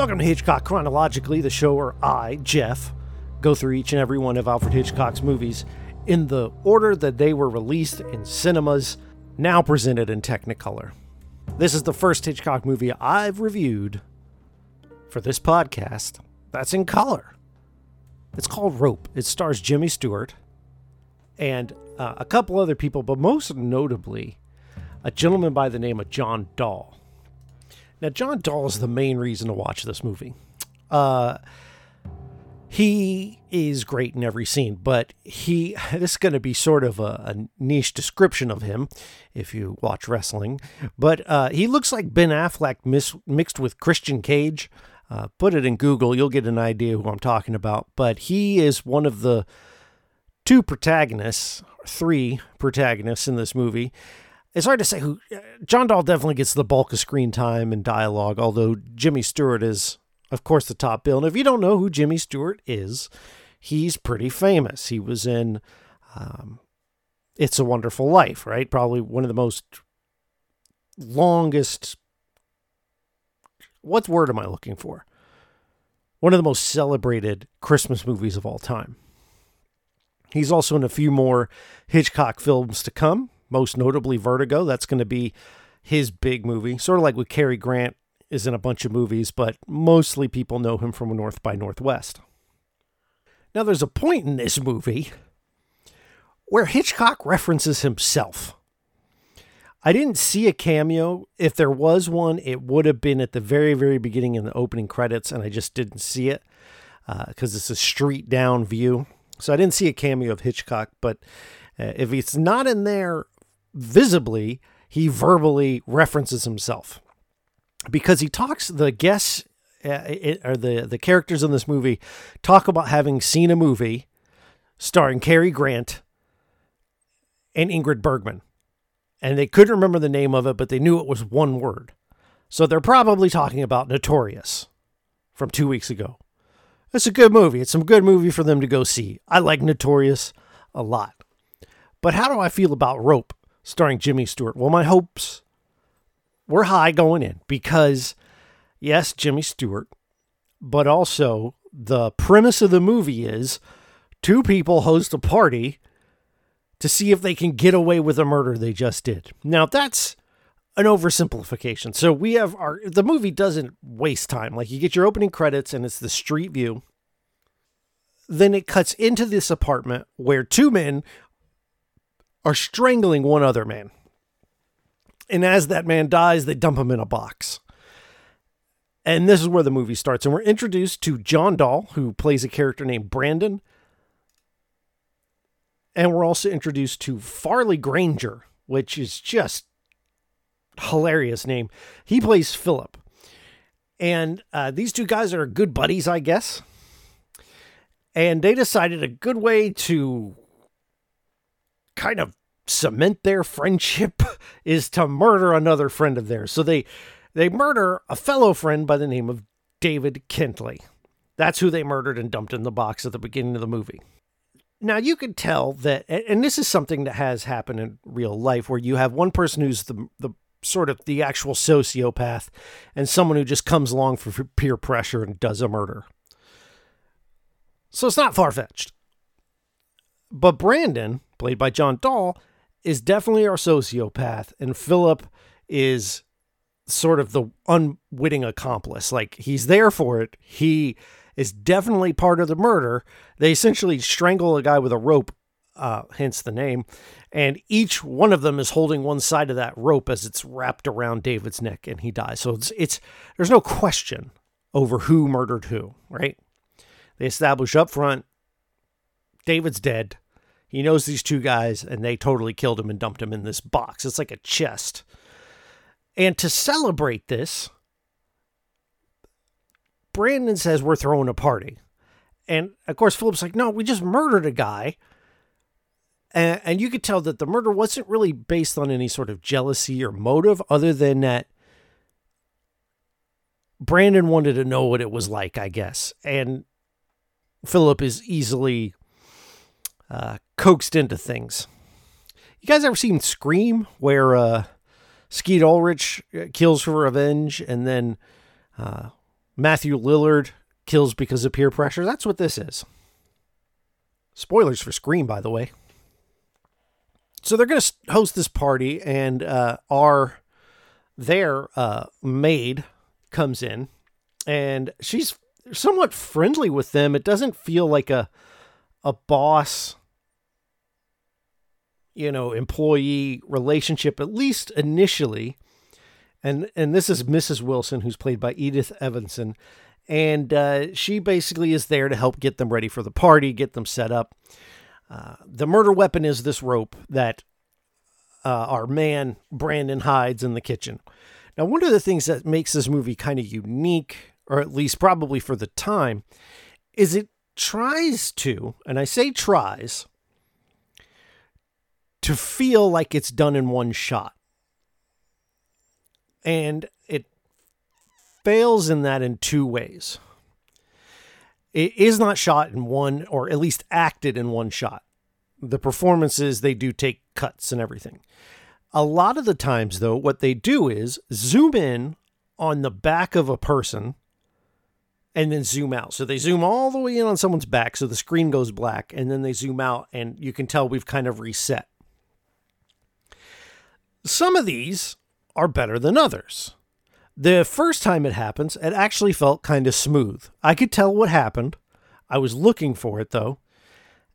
Welcome to Hitchcock Chronologically, the show where I, Jeff, go through each and every one of Alfred Hitchcock's movies in the order that they were released in cinemas, now presented in Technicolor. This is the first Hitchcock movie I've reviewed for this podcast that's in color. It's called Rope. It stars Jimmy Stewart and uh, a couple other people, but most notably, a gentleman by the name of John Dall. Now, John Dall is the main reason to watch this movie. Uh, he is great in every scene, but he this is going to be sort of a, a, niche description of him if you watch wrestling. But uh, he looks like Ben Affleck mis- mixed with Christian Cage. Uh, put it in Google, you'll get an idea who I'm talking about. But he is one of the two protagonists, three protagonists in this movie it's hard to say who. John Dall definitely gets the bulk of screen time and dialogue, although Jimmy Stewart is, of course, the top bill. And if you don't know who Jimmy Stewart is, he's pretty famous. He was in um, It's a Wonderful Life, right? Probably one of the most longest. What word am I looking for? One of the most celebrated Christmas movies of all time. He's also in a few more Hitchcock films to come, most notably Vertigo. That's going to be his big movie, sort of like with Cary Grant is in a bunch of movies, but mostly people know him from North by Northwest. Now, there's a point in this movie where Hitchcock references himself. I didn't see a cameo. If there was one, it would have been at the very, very beginning in the opening credits, and I just didn't see it because uh, it's a street down view. So I didn't see a cameo of Hitchcock, but uh, if it's not in there visibly, he verbally references himself because he talks the guests uh, it, or the the characters in this movie talk about having seen a movie starring Cary Grant and Ingrid Bergman, and they couldn't remember the name of it, but they knew it was one word. So they're probably talking about Notorious from two weeks ago. It's a good movie. It's a good movie for them to go see. I like Notorious a lot. But how do I feel about Rope? Starring Jimmy Stewart. Well, my hopes were high going in because, yes, Jimmy Stewart, but also the premise of the movie is two people host a party to see if they can get away with a murder they just did. Now, that's an oversimplification. So we have our the movie doesn't waste time. Like you get your opening credits and it's the street view. Then it cuts into this apartment where two men are strangling one other man. And as that man dies, they dump him in a box. And this is where the movie starts. And we're introduced to John Dahl, who plays a character named Brandon. And we're also introduced to Farley Granger, which is just hilarious name. He plays Philip. And uh, these two guys are good buddies, I guess. And they decided a good way to kind of cement their friendship is to murder another friend of theirs. So they they murder a fellow friend by the name of David Kentley. That's who they murdered and dumped in the box at the beginning of the movie. Now you can tell that and this is something that has happened in real life where you have one person who's the the sort of the actual sociopath and someone who just comes along for peer pressure and does a murder. So it's not far fetched. But Brandon, played by John Dall, is definitely our sociopath, and Philip is sort of the unwitting accomplice. Like he's there for it. He is definitely part of the murder. They essentially strangle a guy with a rope, uh, hence the name, and each one of them is holding one side of that rope as it's wrapped around David's neck, and he dies. So it's it's there's no question over who murdered who, right? They establish up front David's dead. He knows these two guys, and they totally killed him and dumped him in this box. It's like a chest. And to celebrate this, Brandon says we're throwing a party. And of course, Philip's like, no, we just murdered a guy. And, and you could tell that the murder wasn't really based on any sort of jealousy or motive other than that Brandon wanted to know what it was like, I guess. And Philip is easily uh, coaxed into things. You guys ever seen Scream, where uh, Skeet Ulrich uh, kills for revenge, and then uh, Matthew Lillard kills because of peer pressure. That's what this is. Spoilers for Scream, by the way. So they're going to host this party, and uh, our their uh, maid comes in, and she's somewhat friendly with them. It doesn't feel like a a boss, you know, employee relationship, at least initially. And and this is Mrs. Wilson, who's played by Edith Evanson, and uh, she basically is there to help get them ready for the party, get them set up. Uh, the murder weapon is this rope that uh, our man Brandon hides in the kitchen. Now, one of the things that makes this movie kind of unique, or at least probably for the time, is it tries to, and I say tries, to feel like it's done in one shot. And it fails in that in two ways. It is not shot in one, or at least acted in one shot. The performances, they do take cuts and everything. A lot of the times, though, what they do is zoom in on the back of a person and then zoom out. So they zoom all the way in on someone's back so the screen goes black, and then they zoom out, and you can tell we've kind of reset. Some of these are better than others. The first time it happens, it actually felt kind of smooth. I could tell what happened. I was looking for it though,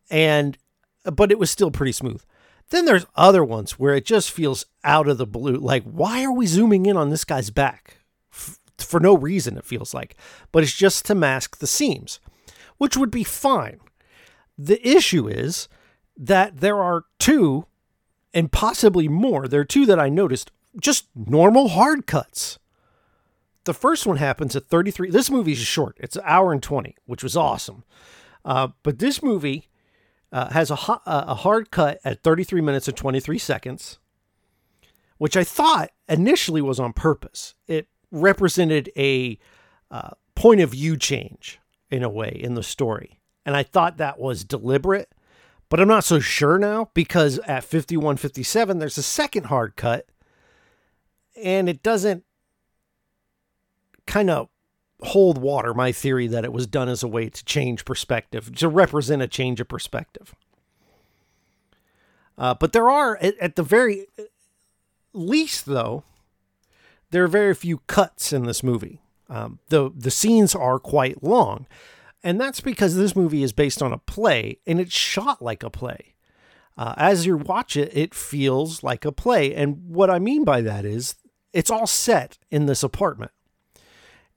and but it was still pretty smooth. Then there's other ones where it just feels out of the blue. Like, why are we zooming in on this guy's back? F- for no reason, it feels like. But it's just to mask the seams, which would be fine. The issue is that there are two, and possibly more, there are two that I noticed, just normal hard cuts. The first one happens at 33. This movie is short, it's an hour and 20, which was awesome. Uh, but this movie uh, has a, ho- a hard cut at 33 minutes and 23 seconds, which I thought initially was on purpose. It represented a uh, point of view change in a way in the story. And I thought that was deliberate, but I'm not so sure now because at 51.57, there's a second hard cut and it doesn't kind of hold water my theory that it was done as a way to change perspective, to represent a change of perspective. Uh, but there are, at, at the very least, though, there are very few cuts in this movie. Um, the the scenes are quite long, and that's because this movie is based on a play and it's shot like a play. Uh, as you watch it, it feels like a play, and what I mean by that is it's all set in this apartment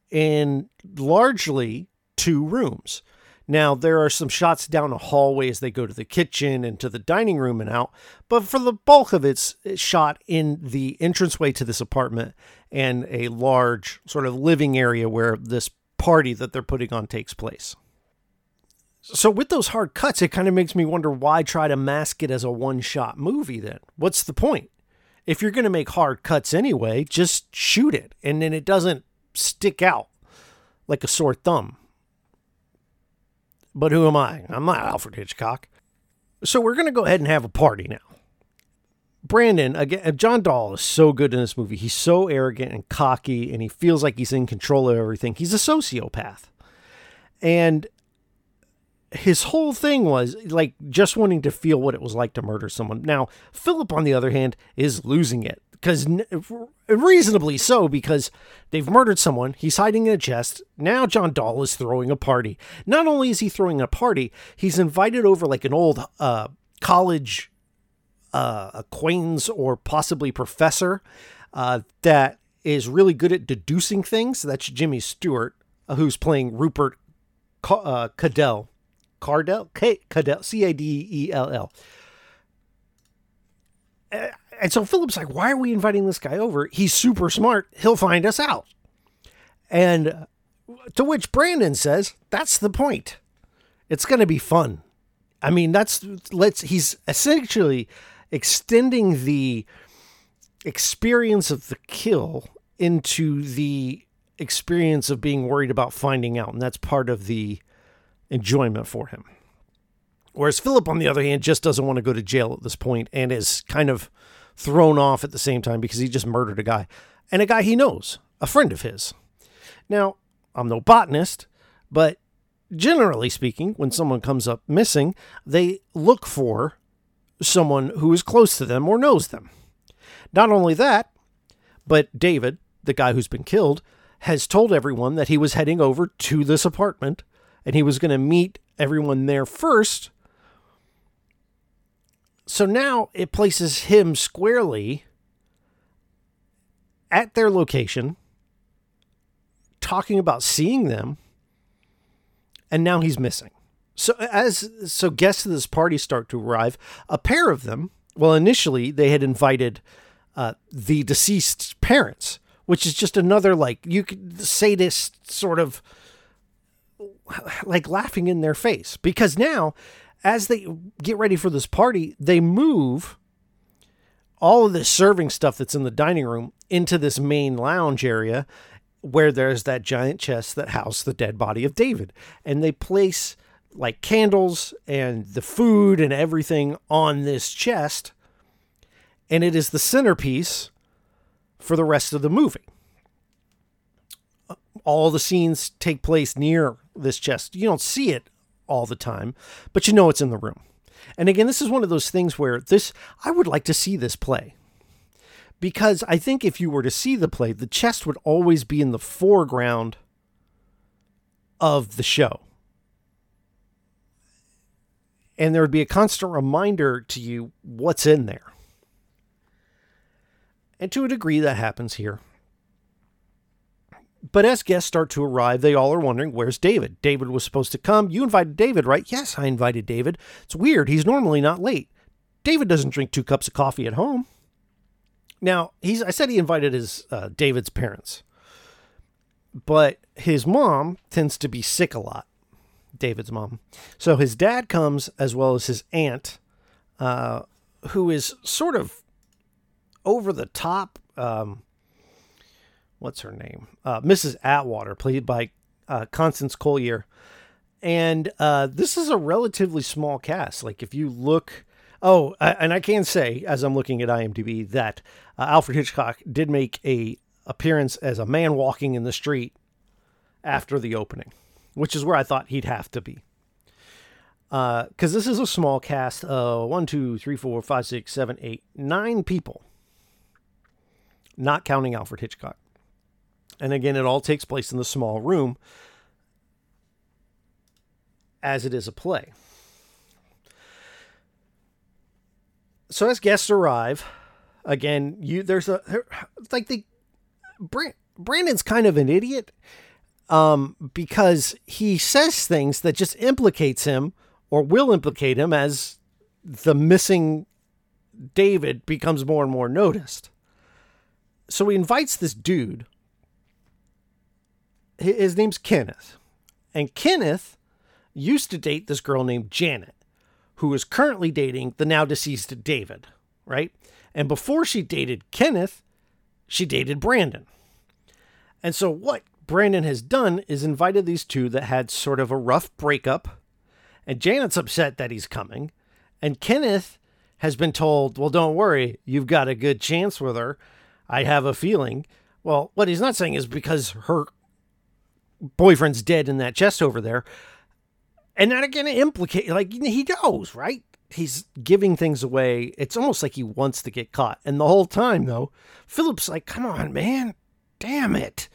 in largely two rooms. Now, there are some shots down a hallway as they go to the kitchen and to the dining room and out, but for the bulk of it's shot in the entranceway to this apartment and a large sort of living area where this party that they're putting on takes place. So, with those hard cuts, it kind of makes me wonder why try to mask it as a one shot movie then? What's the point? If you're going to make hard cuts anyway, just shoot it and then it doesn't stick out like a sore thumb. But who am I? I'm not Alfred Hitchcock. So we're going to go ahead and have a party now. Brandon, again, John Dall is so good in this movie. He's so arrogant and cocky, and he feels like he's in control of everything. He's a sociopath. And his whole thing was like just wanting to feel what it was like to murder someone. Now, Philip, on the other hand, is losing it because reasonably so because they've murdered someone he's hiding in a chest now john dall is throwing a party not only is he throwing a party he's invited over like an old uh, college uh, acquaintance or possibly professor uh, that is really good at deducing things that's jimmy stewart uh, who's playing rupert uh, cadell cardell K- cadell c-a-d-e-l-l and so Philip's like, why are we inviting this guy over? He's super smart. He'll find us out. And to which Brandon says, that's the point. It's going to be fun. I mean, that's let's he's essentially extending the experience of the kill into the experience of being worried about finding out. And that's part of the enjoyment for him. Whereas Philip, on the other hand, just doesn't want to go to jail at this point and is kind of thrown off at the same time because he just murdered a guy and a guy he knows, a friend of his. Now, I'm no botanist, but generally speaking, when someone comes up missing, they look for someone who is close to them or knows them. Not only that, but David, the guy who's been killed, has told everyone that he was heading over to this apartment and he was going to meet everyone there first. So now it places him squarely at their location, talking about seeing them, and now he's missing. So as so guests of this party start to arrive, a pair of them. Well, initially they had invited uh, the deceased's parents, which is just another like you could sadist sort of like laughing in their face because now as they get ready for this party, they move all of this serving stuff that's in the dining room into this main lounge area where there's that giant chest that housed the dead body of David. And they place like candles and the food and everything on this chest. And it is the centerpiece for the rest of the movie. Uh, all the scenes take place near this chest. You don't see it all the time, but you know it's in the room. And again, this is one of those things where this I would like to see this play. Because I think if you were to see the play, the chest would always be in the foreground of the show. And there would be a constant reminder to you what's in there. And to a degree, that happens here. But as guests start to arrive, they all are wondering, where's David? David was supposed to come. You invited David, right? Yes, I invited David. It's weird. He's normally not late. David doesn't drink two cups of coffee at home. Now, he's I said he invited his uh, David's parents. But his mom tends to be sick a lot. David's mom. So his dad comes as well as his aunt, uh, who is sort of over the top um, what's her name? Uh, Mrs. Atwater, played by uh, Constance Collier. And uh, this is a relatively small cast. Like if you look, oh, and I can say as I'm looking at IMDb that uh, Alfred Hitchcock did make a appearance as a man walking in the street after the opening, which is where I thought he'd have to be. Because uh, this is a small cast of one, two, three, four, five, six, seven, eight, nine people, not counting Alfred Hitchcock. And again, it all takes place in the small room as it is a play. So as guests arrive, again, you there's a like the Brandon's kind of an idiot um, because he says things that just implicates him or will implicate him as the missing David becomes more and more noticed. So he invites this dude his name's Kenneth. And Kenneth used to date this girl named Janet, who is currently dating the now deceased David, right? And before she dated Kenneth, she dated Brandon. And so what Brandon has done is invited these two that had sort of a rough breakup. And Janet's upset that he's coming. And Kenneth has been told, well, don't worry, you've got a good chance with her. I have a feeling. Well, what he's not saying is because her boyfriend's dead in that chest over there. And that again implicate like he knows, right? He's giving things away. It's almost like he wants to get caught. And the whole time though, Philip's like, "Come on, man. Damn it."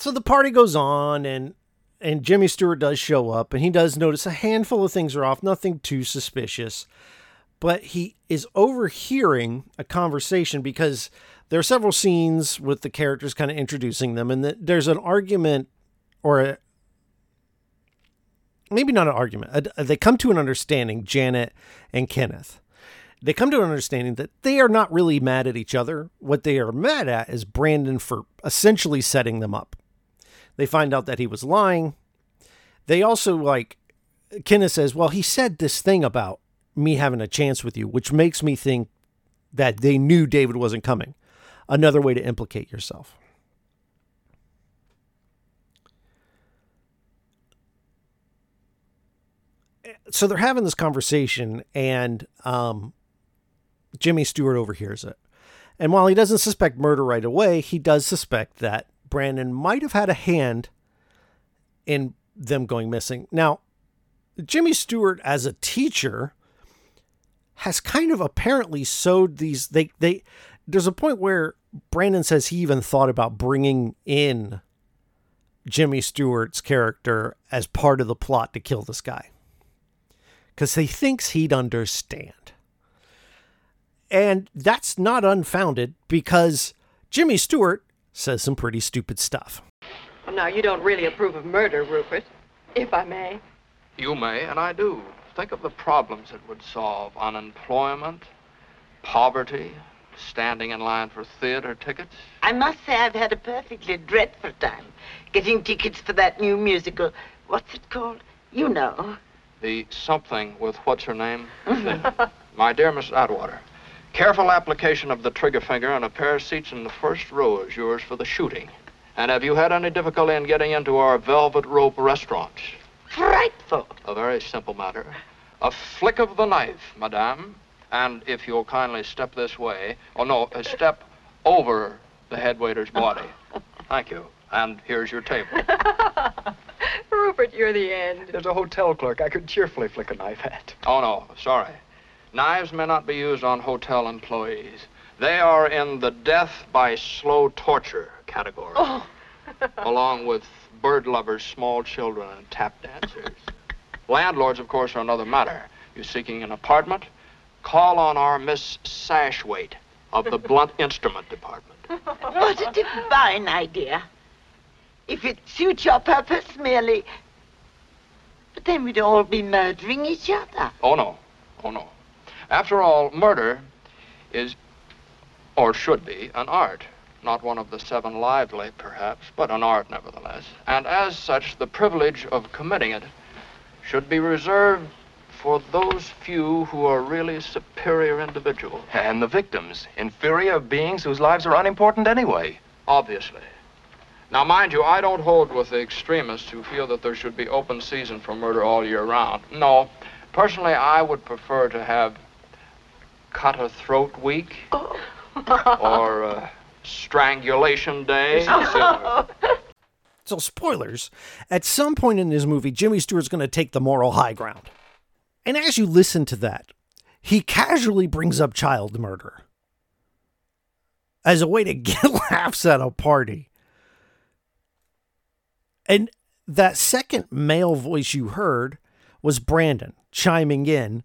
So the party goes on and and Jimmy Stewart does show up and he does notice a handful of things are off, nothing too suspicious. But he is overhearing a conversation because there are several scenes with the characters kind of introducing them, and the, there's an argument or a, maybe not an argument. They come to an understanding, Janet and Kenneth. They come to an understanding that they are not really mad at each other. What they are mad at is Brandon for essentially setting them up. They find out that he was lying. They also like Kenneth says, "Well, he said this thing about me having a chance with you, which makes me think that they knew David wasn't coming." another way to implicate yourself. So they're having this conversation, and um, Jimmy Stewart overhears it. And while he doesn't suspect murder right away, he does suspect that Brandon might have had a hand in them going missing. Now, Jimmy Stewart as a teacher has kind of apparently sowed these they they there's a point where Brandon says he even thought about bringing in Jimmy Stewart's character as part of the plot to kill this guy. Cuz he thinks he'd understand. And that's not unfounded because Jimmy Stewart says some pretty stupid stuff. Now, you don't really approve of murder, Rupert, if I may. You may, and I do. Think of the problems it would solve unemployment, poverty, standing in line for theater tickets. I must say I've had a perfectly dreadful time getting tickets for that new musical. What's it called? You know. The something with what's her name? My dear Miss Atwater, careful application of the trigger finger and a pair of seats in the first row is yours for the shooting. And have you had any difficulty in getting into our Velvet Rope restaurant? Frightful. A very simple matter. A flick of the knife, madame. And if you'll kindly step this way, oh no, uh, step over the head waiter's body. Thank you. And here's your table. Rupert, you're the end. There's a hotel clerk I could cheerfully flick a knife at. Oh no, sorry. Knives may not be used on hotel employees. They are in the death by slow torture category. Oh. along with bird lovers, small children, and tap dancers. Landlords, of course, are another matter. You seeking an apartment? Call on our Miss Sashwaite of the Blunt Instrument Department. What a divine idea. If it suits your purpose merely. But then we'd all be murdering each other. Oh, no. Oh, no. After all, murder is, or should be, an art. Not one of the seven lively, perhaps, but an art nevertheless. And as such, the privilege of committing it should be reserved for those few who are really superior individuals. And the victims, inferior beings whose lives are unimportant anyway. Obviously. Now, mind you, I don't hold with the extremists who feel that there should be open season for murder all year round. No. Personally, I would prefer to have cut a throat week or uh, strangulation day. So, spoilers at some point in this movie, Jimmy Stewart's going to take the moral high ground. And as you listen to that, he casually brings up child murder as a way to get laughs at a party. And that second male voice you heard was Brandon chiming in,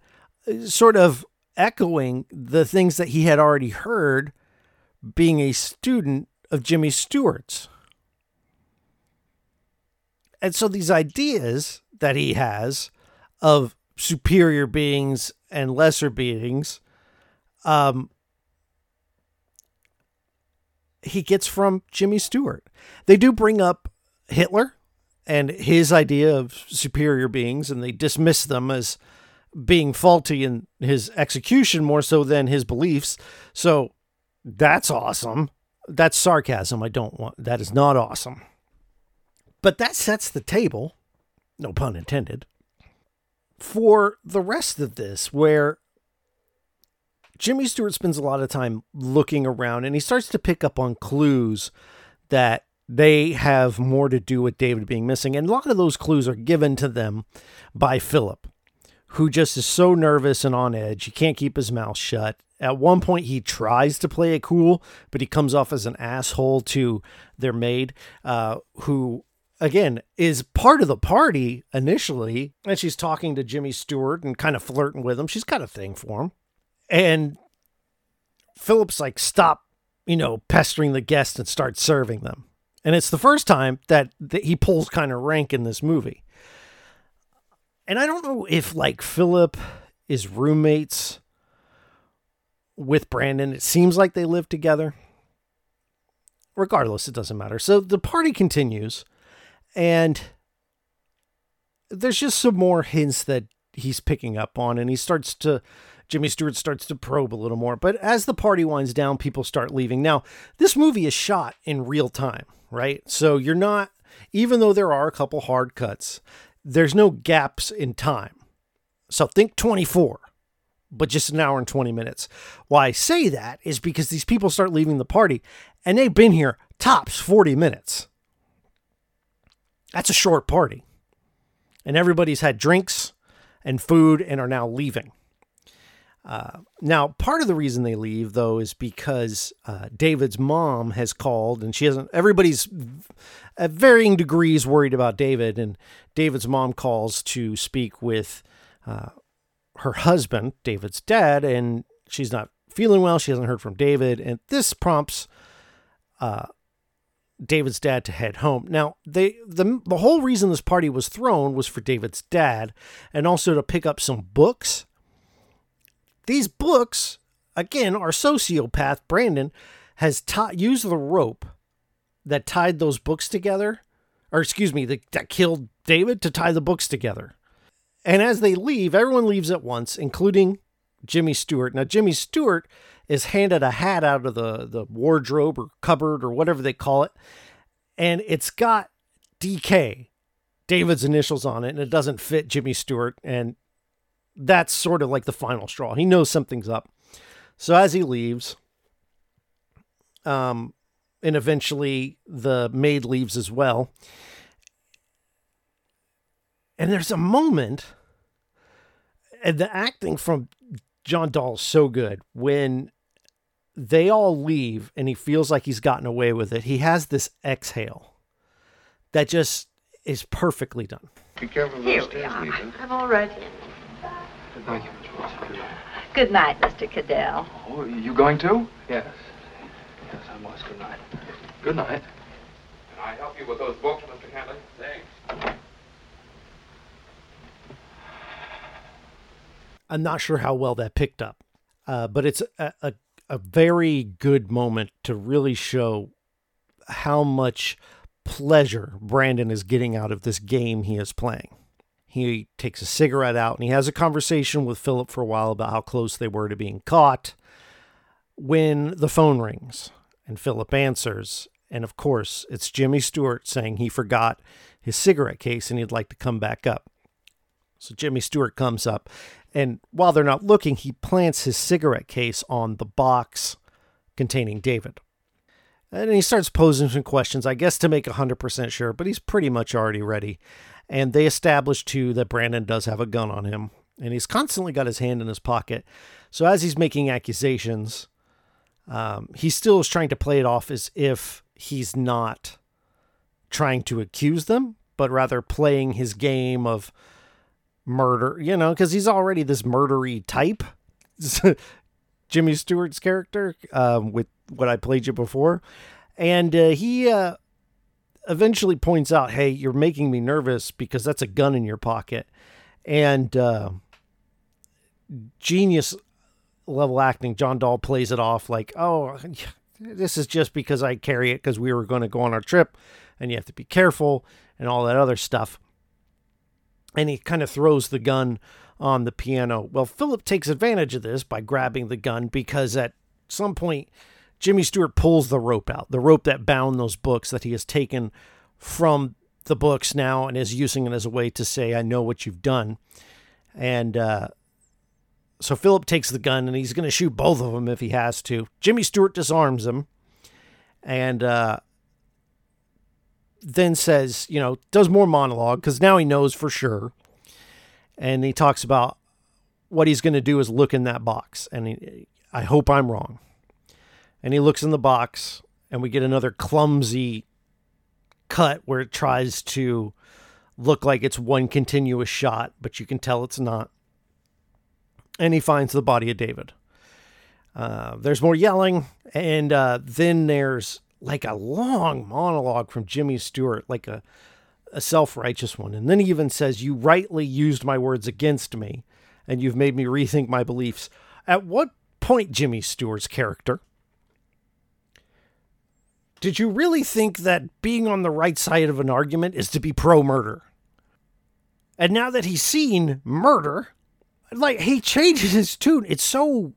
uh, sort of echoing the things that he had already heard being a student of Jimmy Stewart's. And so these ideas that he has of superior beings and lesser beings, um, he gets from Jimmy Stewart. They do bring up Hitler and his idea of superior beings, and they dismiss them as being faulty in his execution more so than his beliefs. So that's awesome. That's sarcasm. I don't want that is not awesome. But that sets the table, no pun intended, for the rest of this, where Jimmy Stewart spends a lot of time looking around and he starts to pick up on clues that they have more to do with David being missing. And a lot of those clues are given to them by Philip, who just is so nervous and on edge. He can't keep his mouth shut. At one point, he tries to play it cool, but he comes off as an asshole to their maid, uh, who, again, is part of the party initially. And she's talking to Jimmy Stewart and kind of flirting with him. She's got a thing for him. And Philip's like, stop, you know, pestering the guests and start serving them. And it's the first time that, that he pulls kind of rank in this movie. And I don't know if like Philip is roommates with Brandon. It seems like they live together. Regardless, it doesn't matter. So the party continues, and there's just some more hints that he's picking up on, and he starts to. Jimmy Stewart starts to probe a little more. But as the party winds down, people start leaving. Now, this movie is shot in real time, right? So you're not, even though there are a couple hard cuts, there's no gaps in time. So think 24 but just an hour and 20 minutes. Why I say that is because these people start leaving the party and they've been here tops 40 minutes. That's a short party. And everybody's had drinks and food and are now leaving. Uh, now, part of the reason they leave, though, is because uh, David's mom has called, and she hasn't. Everybody's at varying degrees worried about David, and David's mom calls to speak with uh, her husband, David's dad, and she's not feeling well. She hasn't heard from David, and this prompts uh, David's dad to head home. Now, they the the whole reason this party was thrown was for David's dad, and also to pick up some books these books, again, our sociopath, Brandon, has ta- used the rope that tied those books together, or excuse me, that, that killed David to tie the books together. And as they leave, everyone leaves at once, including Jimmy Stewart. Now, Jimmy Stewart is handed a hat out of the, the wardrobe or cupboard or whatever they call it, and it's got DK, David's initials on it, and it doesn't fit Jimmy Stewart. And that's sort of like the final straw. He knows something's up. So as he leaves, um, and eventually the maid leaves as well. And there's a moment, and the acting from John Dall is so good when they all leave and he feels like he's gotten away with it. He has this exhale that just is perfectly done. Be careful of Here those we stairs, are. I'm all right. Thank you, Miss Watson. Good night, Mr. Cadell. Oh, you going too? Yes. Yes, I must. Good night. Good night. Can I help you with those books, Mr. Kentley? Thanks. I'm not sure how well that picked up, uh, but it's a, a, a very good moment to really show how much pleasure Brandon is getting out of this game he is playing. He takes a cigarette out and he has a conversation with Philip for a while about how close they were to being caught. When the phone rings and Philip answers, and of course, it's Jimmy Stewart saying he forgot his cigarette case and he'd like to come back up. So Jimmy Stewart comes up, and while they're not looking, he plants his cigarette case on the box containing David. And he starts posing some questions, I guess to make 100% sure, but he's pretty much already ready. And they establish, too, that Brandon does have a gun on him, and he's constantly got his hand in his pocket. So as he's making accusations, um, he still is trying to play it off as if he's not trying to accuse them, but rather playing his game of murder, you know, because he's already this murdery type. Jimmy Stewart's character, um, with what I played you before. And uh, he uh, eventually points out, hey, you're making me nervous because that's a gun in your pocket. And uh, genius level acting, John Dall plays it off like, oh, this is just because I carry it because we were going to go on our trip and you have to be careful and all that other stuff and he kind of throws the gun on the piano. Well, Philip takes advantage of this by grabbing the gun because at some point, Jimmy Stewart pulls the rope out, the rope that bound those books that he has taken from the books now and is using it as a way to say, I know what you've done. And uh, so Philip takes the gun and he's going to shoot both of them if he has to. Jimmy Stewart disarms him and uh, then says, you know, does more monologue because now he knows for sure. And he talks about what he's going to do is look in that box. And he, I hope I'm wrong. And he looks in the box, and we get another clumsy cut where it tries to look like it's one continuous shot, but you can tell it's not. And he finds the body of David. Uh, there's more yelling, and uh, then there's like a long monologue from Jimmy Stewart, like a, a self righteous one. And then he even says, You rightly used my words against me, and you've made me rethink my beliefs. At what point, Jimmy Stewart's character, did you really think that being on the right side of an argument is to be pro murder? And now that he's seen murder, like he changes his tune. It's so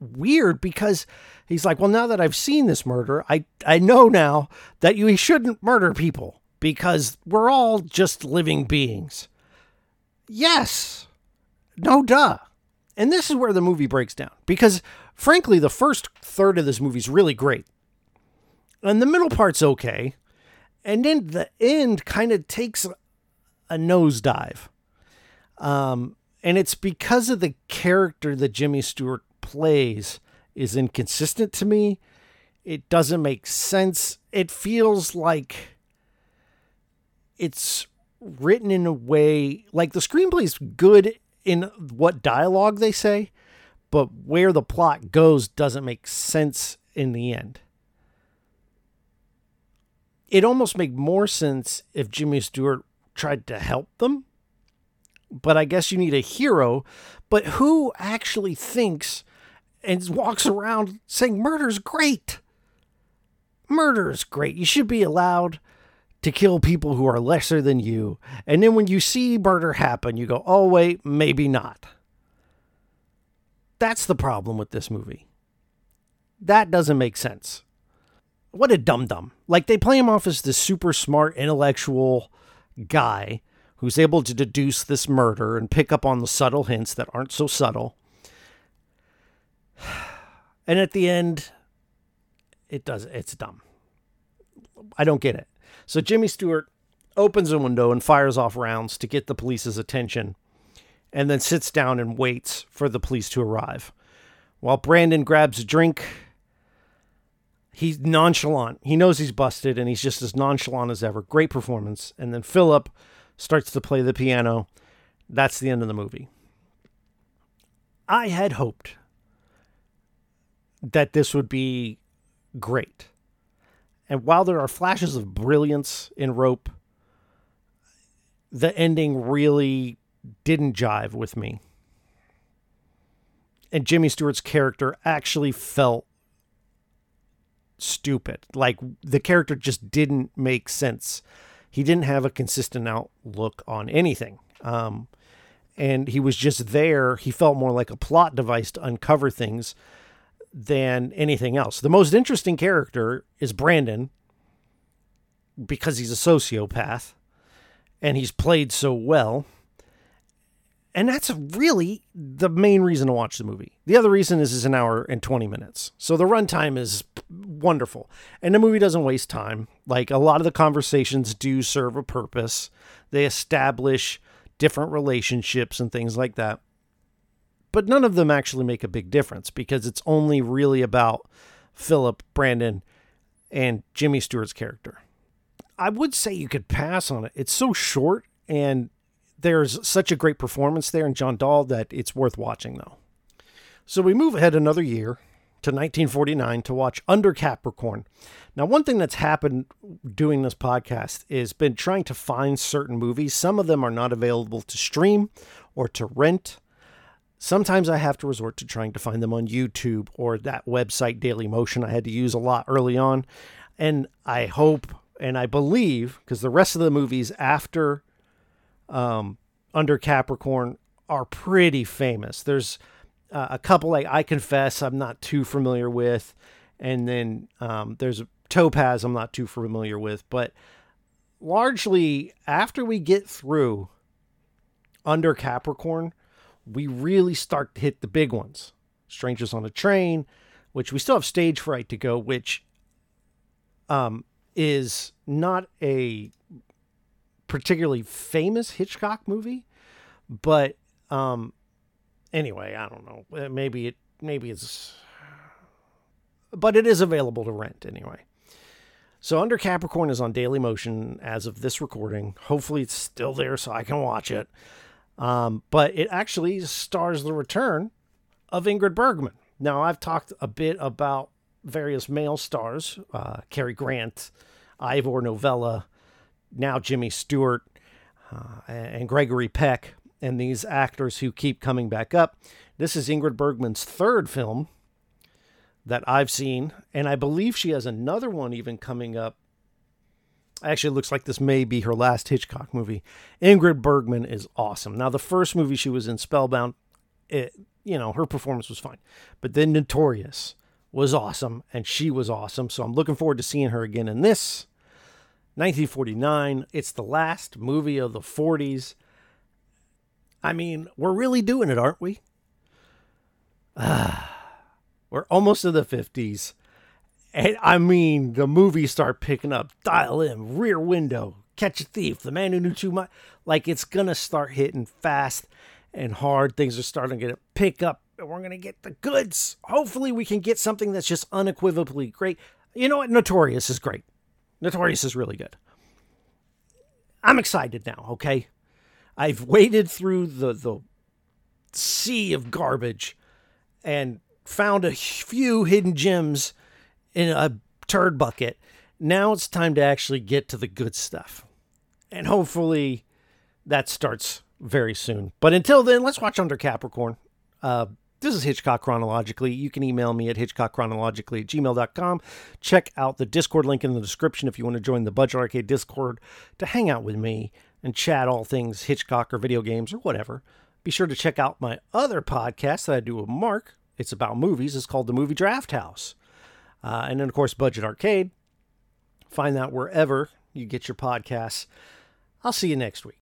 weird because he's like, well, now that I've seen this murder, I, I know now that you shouldn't murder people because we're all just living beings. Yes. No duh. And this is where the movie breaks down because, frankly, the first third of this movie is really great. And the middle part's okay. and then the end kind of takes a nosedive. Um, and it's because of the character that Jimmy Stewart plays is inconsistent to me. It doesn't make sense. It feels like it's written in a way like the screenplay is good in what dialogue they say, but where the plot goes doesn't make sense in the end. It almost make more sense if Jimmy Stewart tried to help them. But I guess you need a hero. But who actually thinks and walks around saying murder's great? Murder is great. You should be allowed to kill people who are lesser than you. And then when you see murder happen, you go, oh, wait, maybe not. That's the problem with this movie. That doesn't make sense. What a dum dum. Like they play him off as this super smart, intellectual guy who's able to deduce this murder and pick up on the subtle hints that aren't so subtle. And at the end, it does it's dumb. I don't get it. So Jimmy Stewart opens a window and fires off rounds to get the police's attention and then sits down and waits for the police to arrive. While Brandon grabs a drink, he's nonchalant. He knows he's busted and he's just as nonchalant as ever. Great performance. And then Philip starts to play the piano. That's the end of the movie. I had hoped that this would be great. And while there are flashes of brilliance in Rope, the ending really didn't jive with me. And Jimmy Stewart's character actually felt stupid. Like the character just didn't make sense. He didn't have a consistent outlook on anything. Um, and he was just there. He felt more like a plot device to uncover things than anything else. The most interesting character is Brandon because he's a sociopath and he's played so well. And that's really the main reason to watch the movie. The other reason is it's an hour and 20 minutes. So the runtime is wonderful. And the movie doesn't waste time. Like a lot of the conversations do serve a purpose. They establish different relationships and things like that but none of them actually make a big difference because it's only really about Philip, Brandon, and Jimmy Stewart's character. I would say you could pass on it. It's so short and there's such a great performance there in John Dall that it's worth watching though. So we move ahead another year to 1949 to watch Under Capricorn. Now, one thing that's happened doing this podcast is been trying to find certain movies. Some of them are not available to stream or to rent. Sometimes I have to resort to trying to find them on YouTube or that website, Daily Motion, I had to use a lot early on. And I hope and I believe, because the rest of the movies after um, Under Capricorn are pretty famous. There's uh, a couple like I Confess I'm not too familiar with. And then um, there's Topaz I'm not too familiar with. But largely, after we get through Under Capricorn, we really start to hit the big ones. Strangers on a Train, which we still have Stage Fright to go, which um, is not a particularly famous Hitchcock movie, but um, anyway, I don't know. Uh, maybe it maybe it's, but it is available to rent anyway. So Under Capricorn is on Daily Motion as of this recording. Hopefully, it's still there so I can watch it. Um, but it actually stars the return of Ingrid Bergman. Now, I've talked a bit about various male stars uh, Cary Grant, Ivor Novello, now Jimmy Stewart, uh, and Gregory Peck, and these actors who keep coming back up. This is Ingrid Bergman's third film that I've seen, and I believe she has another one even coming up Actually, looks like this may be her last Hitchcock movie. Ingrid Bergman is awesome. Now, the first movie she was in, Spellbound, it, you know, her performance was fine. But then Notorious was awesome, and she was awesome. So I'm looking forward to seeing her again in this. 1949. It's the last movie of the 40s. I mean, we're really doing it, aren't we? We're almost to the 50s. And I mean, the movies start picking up. Dial M, Rear Window, Catch a Thief, The Man Who Knew Too Much. Like it's gonna start hitting fast and hard. Things are starting to pick up, and we're gonna get the goods. Hopefully, we can get something that's just unequivocally great. You know what? Notorious is great. Notorious is really good. I'm excited now. Okay, I've waded through the the sea of garbage and found a few hidden gems in a turd bucket. Now it's time to actually get to the good stuff. And hopefully that starts very soon. But until then, let's watch Under Capricorn. Uh, this is Hitchcock Chronologically. You can email me at hitchcockchronologically at gmail.com. Check out the Discord link in the description if you want to join the Budget Arcade Discord to hang out with me and chat all things Hitchcock or video games or whatever. Be sure to check out my other podcast that I do with Mark. It's about movies. It's called The Movie Draft House. Uh, and then, of course, Budget Arcade. Find that wherever you get your podcasts. I'll see you next week.